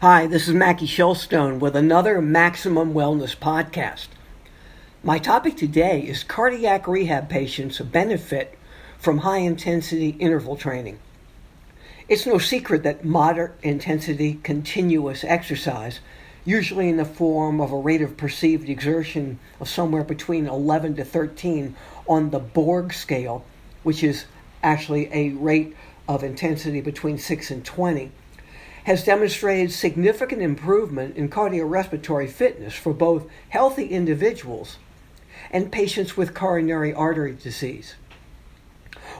Hi, this is Mackie Shilstone with another Maximum Wellness podcast. My topic today is cardiac rehab patients who benefit from high intensity interval training. It's no secret that moderate intensity continuous exercise, usually in the form of a rate of perceived exertion of somewhere between 11 to 13 on the Borg scale, which is actually a rate of intensity between 6 and 20, has demonstrated significant improvement in cardiorespiratory fitness for both healthy individuals and patients with coronary artery disease.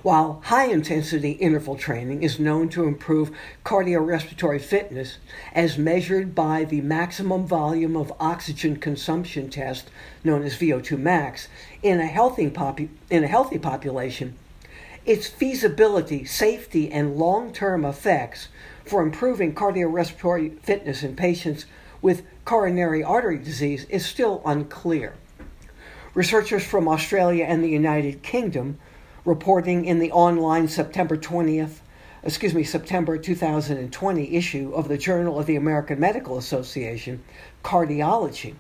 While high intensity interval training is known to improve cardiorespiratory fitness as measured by the maximum volume of oxygen consumption test known as VO2 max in a healthy, popu- in a healthy population, its feasibility, safety, and long term effects for improving cardiorespiratory fitness in patients with coronary artery disease is still unclear. Researchers from Australia and the United Kingdom reporting in the online September 20th, excuse me, September 2020 issue of the Journal of the American Medical Association, Cardiology,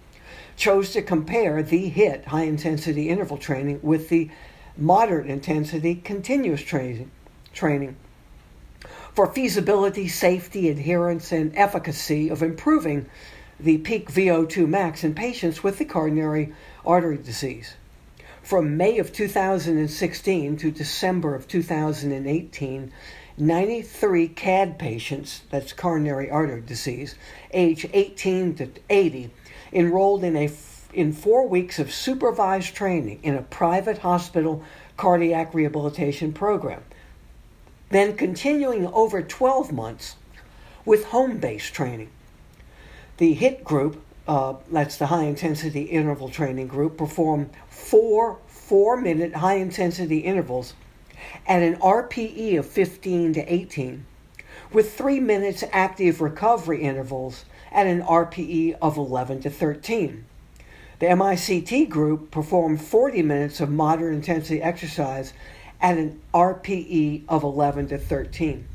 chose to compare the HIT high intensity interval training with the moderate intensity continuous training training for feasibility, safety, adherence, and efficacy of improving the peak VO2 max in patients with the coronary artery disease. From May of 2016 to December of 2018, 93 CAD patients, that's coronary artery disease, age 18 to 80, enrolled in a in 4 weeks of supervised training in a private hospital cardiac rehabilitation program then continuing over 12 months with home based training. The HIT group, uh, that's the high intensity interval training group, performed four four minute high intensity intervals at an RPE of 15 to 18, with three minutes active recovery intervals at an RPE of 11 to 13. The MICT group performed 40 minutes of moderate intensity exercise at an RPE of 11 to 13.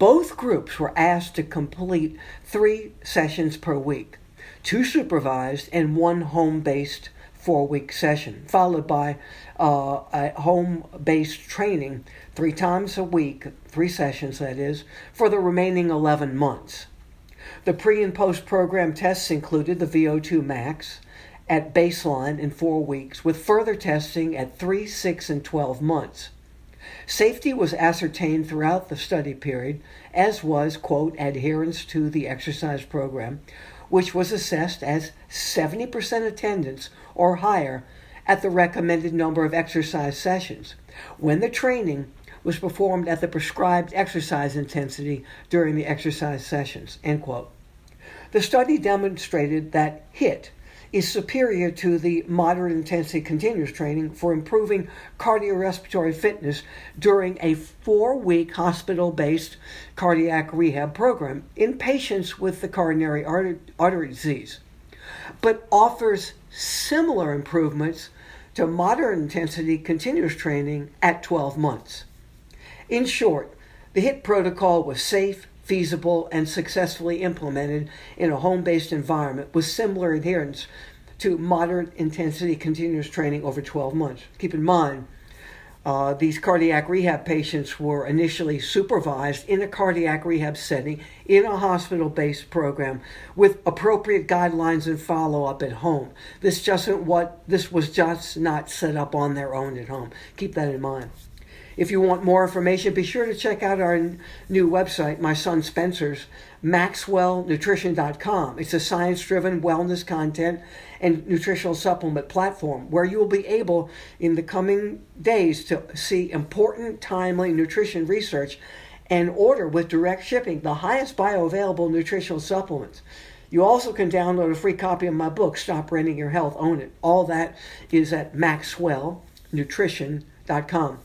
Both groups were asked to complete three sessions per week two supervised and one home based four week session, followed by uh, a home based training three times a week, three sessions that is, for the remaining 11 months. The pre and post program tests included the VO2 max, at baseline in four weeks, with further testing at 3, 6, and 12 months. Safety was ascertained throughout the study period, as was, quote, adherence to the exercise program, which was assessed as 70% attendance or higher at the recommended number of exercise sessions when the training was performed at the prescribed exercise intensity during the exercise sessions, end quote. The study demonstrated that HIT, is superior to the moderate intensity continuous training for improving cardiorespiratory fitness during a four week hospital based cardiac rehab program in patients with the coronary artery disease, but offers similar improvements to moderate intensity continuous training at 12 months. In short, the HIT protocol was safe, feasible, and successfully implemented in a home based environment with similar adherence to moderate intensity continuous training over 12 months. Keep in mind, uh, these cardiac rehab patients were initially supervised in a cardiac rehab setting in a hospital based program with appropriate guidelines and follow up at home. This just what this was just not set up on their own at home. Keep that in mind. If you want more information, be sure to check out our new website, my son Spencer's, maxwellnutrition.com. It's a science driven wellness content and nutritional supplement platform where you will be able, in the coming days, to see important, timely nutrition research and order with direct shipping the highest bioavailable nutritional supplements. You also can download a free copy of my book, Stop Renting Your Health, Own It. All that is at maxwellnutrition.com.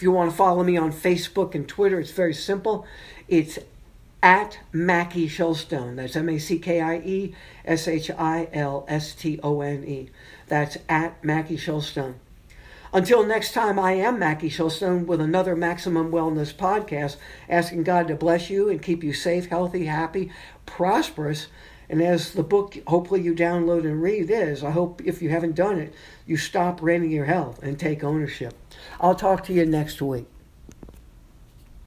If you want to follow me on Facebook and Twitter, it's very simple. It's at Mackie Shilstone. That's M A C K I E S H I L S T O N E. That's at Mackie Shilstone. Until next time, I am Mackie Shilstone with another Maximum Wellness podcast, asking God to bless you and keep you safe, healthy, happy, prosperous. And as the book, hopefully you download and read is, I hope if you haven't done it, you stop renting your health and take ownership. I'll talk to you next week.